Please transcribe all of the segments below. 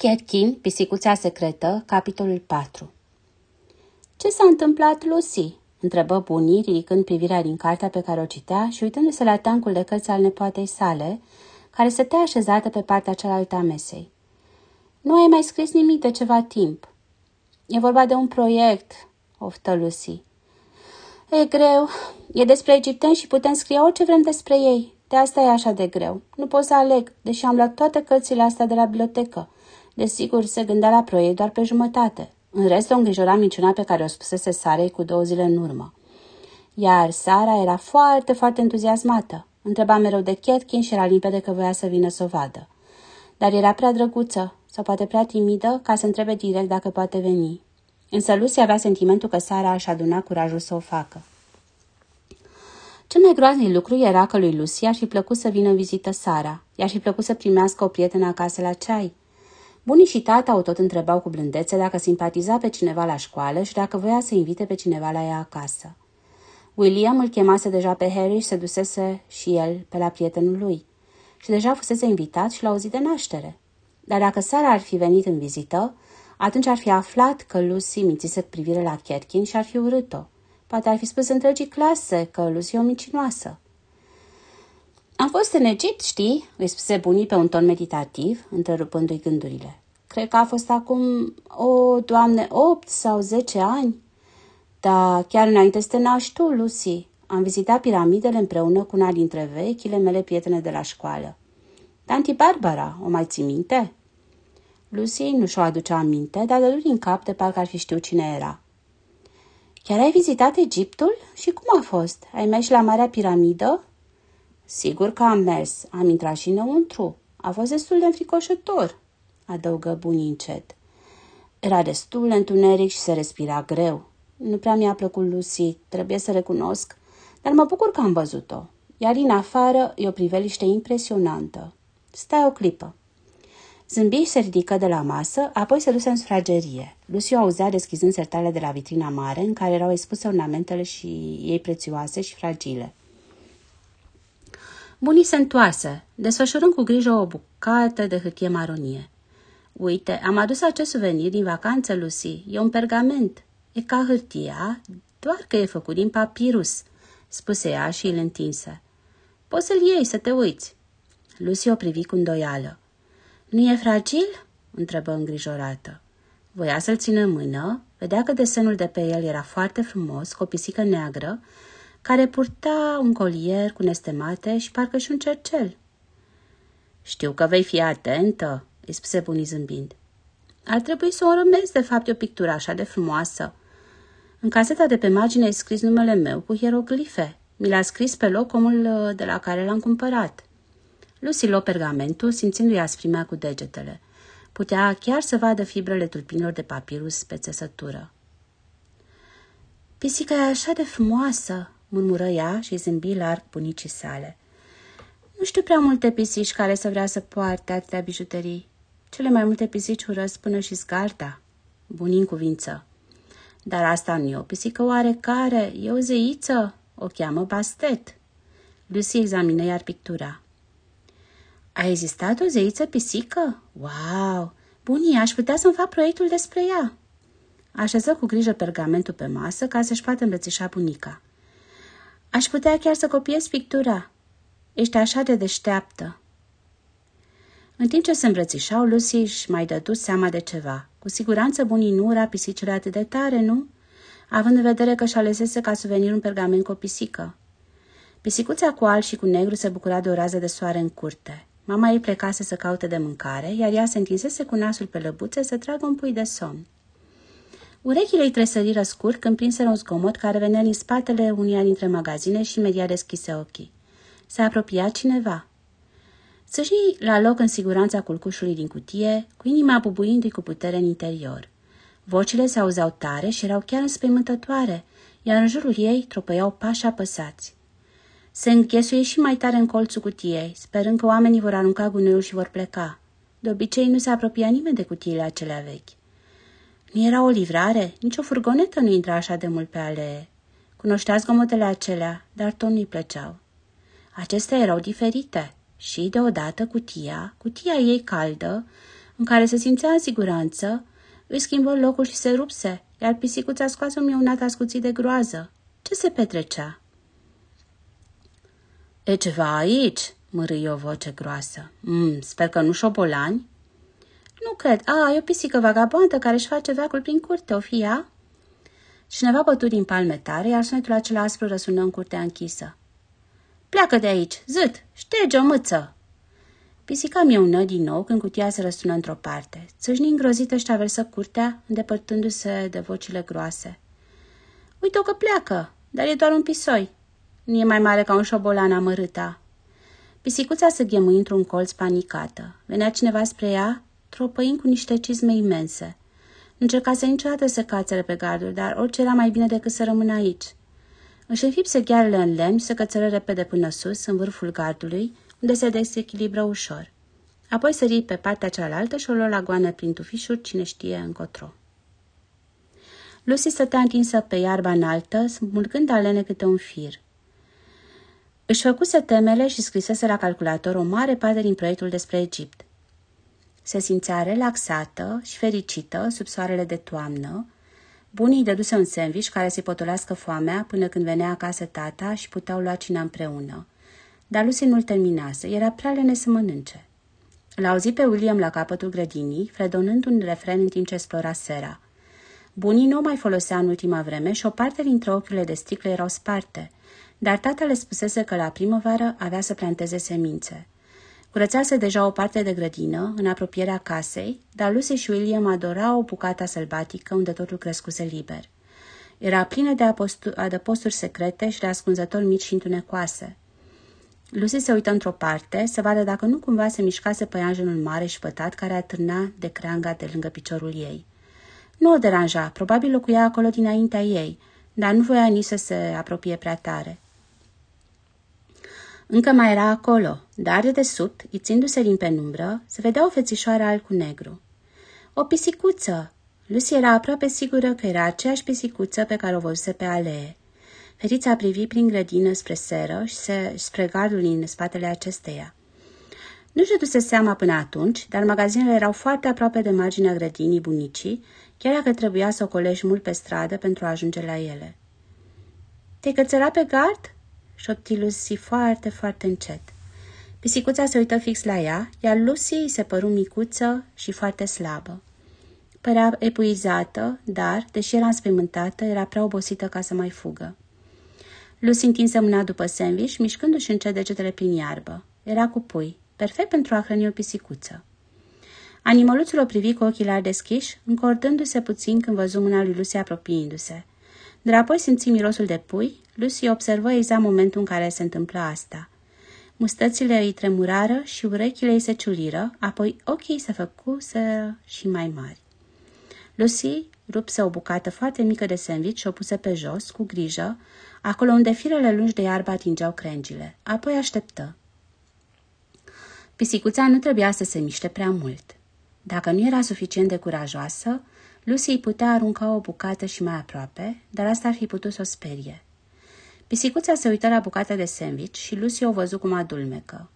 Catkin, pisicuța secretă, capitolul 4 Ce s-a întâmplat, Lucy?" întrebă bunii, ridicând privirea din cartea pe care o citea și uitându-se la tancul de cărți al nepoatei sale, care stătea așezată pe partea cealaltă a mesei. Nu ai mai scris nimic de ceva timp. E vorba de un proiect, oftă Lucy. E greu. E despre egipteni și putem scrie orice vrem despre ei. De asta e așa de greu. Nu pot să aleg, deși am luat toate cărțile astea de la bibliotecă. Desigur, se gândea la proiect doar pe jumătate. În rest, o îngrijora minciuna pe care o spusese Sarei cu două zile în urmă. Iar Sara era foarte, foarte entuziasmată. Întreba mereu de Catkin și era limpede că voia să vină să o vadă. Dar era prea drăguță, sau poate prea timidă, ca să întrebe direct dacă poate veni. Însă Lucy avea sentimentul că Sara aș aduna curajul să o facă. Cel mai groaznic lucru era că lui Lucy ar fi plăcut să vină în vizită Sara. I-ar fi plăcut să primească o prietenă acasă la ceai. Bunii și tata o tot întrebau cu blândețe dacă simpatiza pe cineva la școală și dacă voia să invite pe cineva la ea acasă. William îl chemase deja pe Harry și se dusese și el pe la prietenul lui. Și deja fusese invitat și la o zi de naștere. Dar dacă Sara ar fi venit în vizită, atunci ar fi aflat că Lucy mințise cu privire la Catkin și ar fi urât-o. Poate ar fi spus întregii clase că Lucy e o mincinoasă. Am fost în Egipt, știi?" îi spuse bunii pe un ton meditativ, întrerupându-i gândurile. Cred că a fost acum, o, doamne, opt sau zece ani. Da, chiar înainte să te naști tu, Lucy. Am vizitat piramidele împreună cu una dintre vechile mele prietene de la școală. Tanti Barbara, o mai ții minte? Lucy nu și-o aducea aminte, dar dădu din cap de parcă ar fi știut cine era. Chiar ai vizitat Egiptul? Și cum a fost? Ai mers la Marea Piramidă? Sigur că am mers. Am intrat și înăuntru. A fost destul de înfricoșător, adăugă bunii încet. Era destul de întuneric și se respira greu. Nu prea mi-a plăcut Lucy, trebuie să recunosc, dar mă bucur că am văzut-o. Iar din afară e o priveliște impresionantă. Stai o clipă. Zâmbi și se ridică de la masă, apoi se duse în sufragerie. Lucy o auzea deschizând sertale de la vitrina mare, în care erau expuse ornamentele și ei prețioase și fragile. Bunii se întoarse, desfășurând cu grijă o bucată de hârtie maronie. Uite, am adus acest suvenir din vacanță, Lucy. E un pergament. E ca hârtia, doar că e făcut din papirus, spuse ea și îl întinse. Poți să-l iei să te uiți. Lucy o privi cu îndoială. Nu e fragil?" întrebă îngrijorată. Voia să-l țină în mână, vedea că desenul de pe el era foarte frumos, cu o pisică neagră, care purta un colier cu nestemate și parcă și un cercel. Știu că vei fi atentă, îi spuse bunii zâmbind. Ar trebui să o rămezi, de fapt, o pictură așa de frumoasă. În caseta de pe margine e scris numele meu cu hieroglife. Mi l-a scris pe loc omul uh, de la care l-am cumpărat. Lucy luă pergamentul, simțindu-i asprimea cu degetele. Putea chiar să vadă fibrele tulpinilor de papirus pe țesătură. Pisica e așa de frumoasă, murmură ea și zâmbi larg bunicii sale. Nu știu prea multe pisici care să vrea să poarte atâtea bijuterii. Cele mai multe pisici urăsc până și zgarda. Bunin cuvință. Dar asta nu e o pisică oarecare, e o zeiță, o cheamă Bastet. Lucy examină iar pictura. A existat o zeiță pisică? Wow! Bunii, aș putea să-mi fac proiectul despre ea. Așeză cu grijă pergamentul pe masă ca să-și poată îmbrățișa bunica. Aș putea chiar să copiez pictura. Ești așa de deșteaptă. În timp ce se îmbrățișau, Lucy își mai dădu seama de ceva. Cu siguranță bunii nu ura pisicile atât de tare, nu? Având în vedere că și alesese ca suvenir un pergament cu o pisică. Pisicuța cu alb și cu negru se bucura de o rază de soare în curte. Mama ei plecase să caute de mâncare, iar ea se întinsese cu nasul pe lăbuțe să tragă un pui de somn. Urechile îi tresăriră scurt când prinseră un zgomot care venea din spatele unia dintre magazine și imediat deschise ochii. S-a apropiat cineva. Săși la loc în siguranța culcușului din cutie, cu inima bubuindu-i cu putere în interior. Vocile se auzeau tare și erau chiar înspăimântătoare, iar în jurul ei tropăiau pași apăsați. Se închesuie și mai tare în colțul cutiei, sperând că oamenii vor arunca gunoiul și vor pleca. De obicei nu se apropia nimeni de cutiile acelea vechi. Nu era o livrare, nici o furgonetă nu intra așa de mult pe alee. Cunoștea zgomotele acelea, dar tot nu-i plăceau. Acestea erau diferite și, deodată, cutia, cutia ei caldă, în care se simțea în siguranță, îi schimbă locul și se rupse, iar pisicuța scoase un miunat ascuțit de groază. Ce se petrecea? E ceva aici?" mărâi o voce groasă. Mm, sper că nu șobolani?" Nu cred. A, e o pisică vagabondă care își face veacul prin curte, o fi ea?" Cineva bătut din palme tare, iar sunetul acela aspru răsună în curtea închisă. Pleacă de aici, zât, șterge o mâță!" Pisica mieună din nou când cutia se răsună într-o parte. Țâșni îngrozită și traversă curtea, îndepărtându-se de vocile groase. Uite-o că pleacă, dar e doar un pisoi. Nu e mai mare ca un șobolan amărâta. Pisicuța se ghemui într-un colț panicată. Venea cineva spre ea, tropăind cu niște cizme imense. Încercase niciodată să cațere pe garduri, dar orice era mai bine decât să rămână aici. Își înfipse ghearele în lemn și se cățără repede până sus, în vârful gardului, unde se desechilibră ușor. Apoi sări pe partea cealaltă și o luă la goană prin tufișuri, cine știe încotro. Lucy stătea întinsă pe iarba înaltă, smulgând alene câte un fir. Își făcuse temele și scrisese la calculator o mare parte din proiectul despre Egipt. Se simțea relaxată și fericită sub soarele de toamnă. Bunii dăduse un sandwich care să-i potolească foamea până când venea acasă tata și puteau lua cina împreună. Dar Lucy nu-l terminase, era prea lene să mănânce. L auzi pe William la capătul grădinii, fredonând un refren în timp ce explora sera. Bunii nu mai folosea în ultima vreme și o parte dintre ochiurile de sticlă erau sparte, dar tata le spusese că la primăvară avea să planteze semințe. Curățase deja o parte de grădină, în apropierea casei, dar Lucy și William adorau o bucată sălbatică unde totul crescuse liber. Era plină de adăposturi secrete și de ascunzători mici și întunecoase. Lucy se uită într-o parte să vadă dacă nu cumva se mișcase păianjenul mare și pătat care atârna de creanga de lângă piciorul ei. Nu o deranja, probabil locuia acolo dinaintea ei, dar nu voia nici să se apropie prea tare. Încă mai era acolo, dar de desubt, ițindu-se din penumbră, se vedea o fețișoară alb cu negru. O pisicuță! Lucy era aproape sigură că era aceeași pisicuță pe care o văzuse pe alee. Fetița privi prin grădină spre seră și se, spre gardul din spatele acesteia. Nu-și duse seama până atunci, dar magazinele erau foarte aproape de marginea grădinii bunicii, chiar dacă trebuia să o colești mult pe stradă pentru a ajunge la ele. Te-ai cățărat pe gard?" Șopti Lucy foarte, foarte încet. Pisicuța se uită fix la ea, iar Lucy îi se păru micuță și foarte slabă. Părea epuizată, dar, deși era înspăimântată, era prea obosită ca să mai fugă. Lucy întinse mâna după sandwich, mișcându-și încet degetele prin iarbă. Era cu pui, perfect pentru a hrăni o pisicuță. Animăluțul o privi cu ochii largi deschiși, încordându-se puțin când văzu mâna lui Lucy apropiindu-se. Dar apoi simți mirosul de pui, Lucy observă exact momentul în care se întâmplă asta. Mustățile îi tremurară și urechile îi se ciuliră, apoi ochii se făcuse și mai mari. Lucy rupse o bucată foarte mică de sandwich și o puse pe jos, cu grijă, acolo unde firele lungi de iarbă atingeau crengile. Apoi așteptă. Pisicuța nu trebuia să se miște prea mult. Dacă nu era suficient de curajoasă, Lucy îi putea arunca o bucată și mai aproape, dar asta ar fi putut să o sperie. Pisicuța se uită la bucata de sandwich și Lucy o văzu cum adulmecă.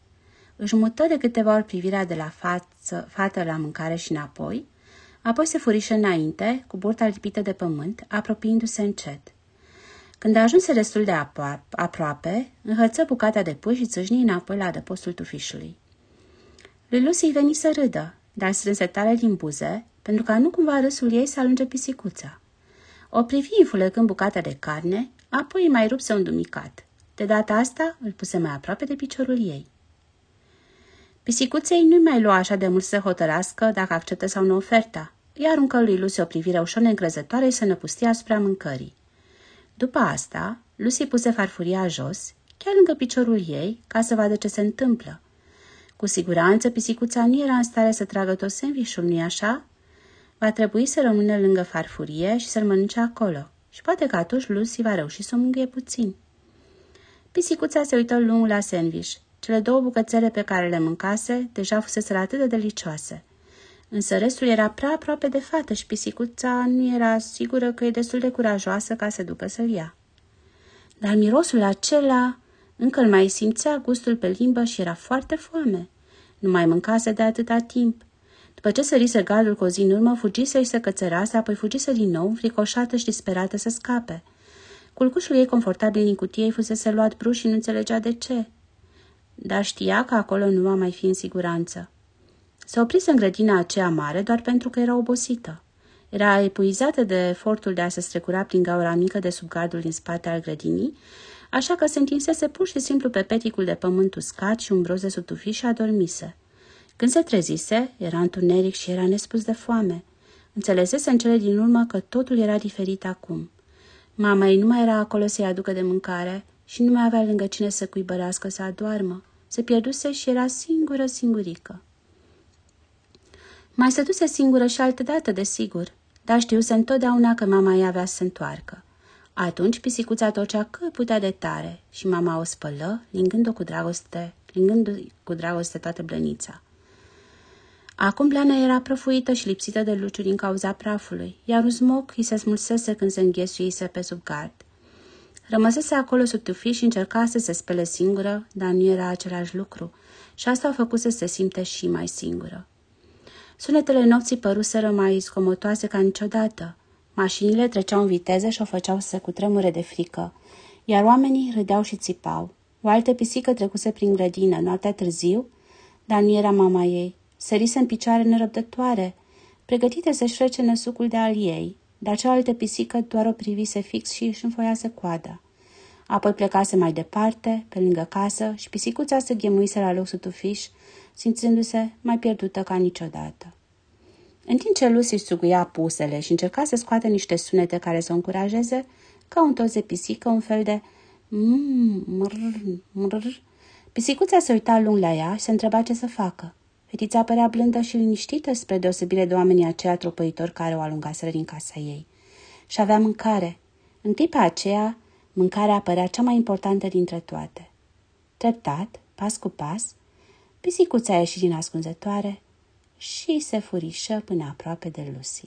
Își mută de câteva ori privirea de la față, fată la mâncare și înapoi, apoi se furișă înainte, cu burta lipită de pământ, apropiindu-se încet. Când ajunse destul de aproape, înhăță bucata de pui și țâșni înapoi la adăpostul tufișului. Lui Lucy veni să râdă, dar strânse tare din buze, pentru ca nu cumva râsul ei să alunge pisicuța. O privi înfulecând bucata de carne, apoi mai rupse un dumicat. De data asta îl puse mai aproape de piciorul ei. Pisicuței nu mai lua așa de mult să hotărască dacă acceptă sau nu oferta. Iar aruncă lui Lucy o privire ușor neîncrezătoare și să năpustia asupra mâncării. După asta, Lucy puse farfuria jos, chiar lângă piciorul ei, ca să vadă ce se întâmplă. Cu siguranță, pisicuța nu era în stare să tragă tot sandvișul, nu-i așa? Va trebui să rămână lângă farfurie și să-l mănânce acolo. Și poate că atunci Lucy va reuși să o mângâie puțin. Pisicuța se uită lung la sandwich. Cele două bucățele pe care le mâncase deja fusese atât de delicioase. Însă restul era prea aproape de fată și pisicuța nu era sigură că e destul de curajoasă ca să ducă să-l ia. Dar mirosul acela încă îl mai simțea gustul pe limbă și era foarte foame. Nu mai mâncase de atâta timp. După ce sărise gardul cu o zi în urmă, fugise și se cățărase, apoi fugise din nou, fricoșată și disperată să scape. Culcușul ei confortabil din cutie fusese luat bruș și nu înțelegea de ce. Dar știa că acolo nu va mai fi în siguranță. Se oprise în grădina aceea mare doar pentru că era obosită. Era epuizată de efortul de a se strecura prin gaura mică de sub gardul din spate al grădinii, așa că se întinsese pur și simplu pe peticul de pământ uscat și umbros de sutufiș și adormise. Când se trezise, era întuneric și era nespus de foame. Înțelesese în cele din urmă că totul era diferit acum. Mama ei nu mai era acolo să-i aducă de mâncare și nu mai avea lângă cine să cuibărească să adoarmă. Se pierduse și era singură, singurică. Mai stătuse singură și altădată, desigur, dar știuse întotdeauna că mama ei avea să se întoarcă. Atunci pisicuța tocea cât putea de tare și mama o spălă, lingând-o cu dragoste, lingând cu dragoste toată blănița. Acum blana era prăfuită și lipsită de luciuri din cauza prafului, iar un smoc îi se smulsese când se înghesuise pe sub gard. Rămăsese acolo sub tufi și încerca să se spele singură, dar nu era același lucru și asta o făcut să se simte și mai singură. Sunetele nopții păruseră mai scomotoase ca niciodată. Mașinile treceau în viteză și o făceau să se cutremure de frică, iar oamenii râdeau și țipau. O altă pisică trecuse prin grădină noaptea târziu, dar nu era mama ei. Sărise în picioare nerăbdătoare, pregătite să-și frece năsucul de al ei, dar cealaltă pisică doar o privise fix și își înfoiase coada. Apoi plecase mai departe, pe lângă casă, și pisicuța se ghemuise la loc sub tufiș, simțindu-se mai pierdută ca niciodată. În timp ce Lucy suguia pusele și încerca să scoată niște sunete care să o încurajeze, ca un toz de pisică, un fel de mrr, mrr. Pisicuța se uita lung la ea și se întreba ce să facă. Fetița părea blândă și liniștită spre deosebire de oamenii aceia tropăitori care o alungaseră din casa ei. Și avea mâncare. În clipa aceea, mâncarea apărea cea mai importantă dintre toate. Treptat, pas cu pas, pisicuța a ieșit din ascunzătoare și se furișă până aproape de Lucy.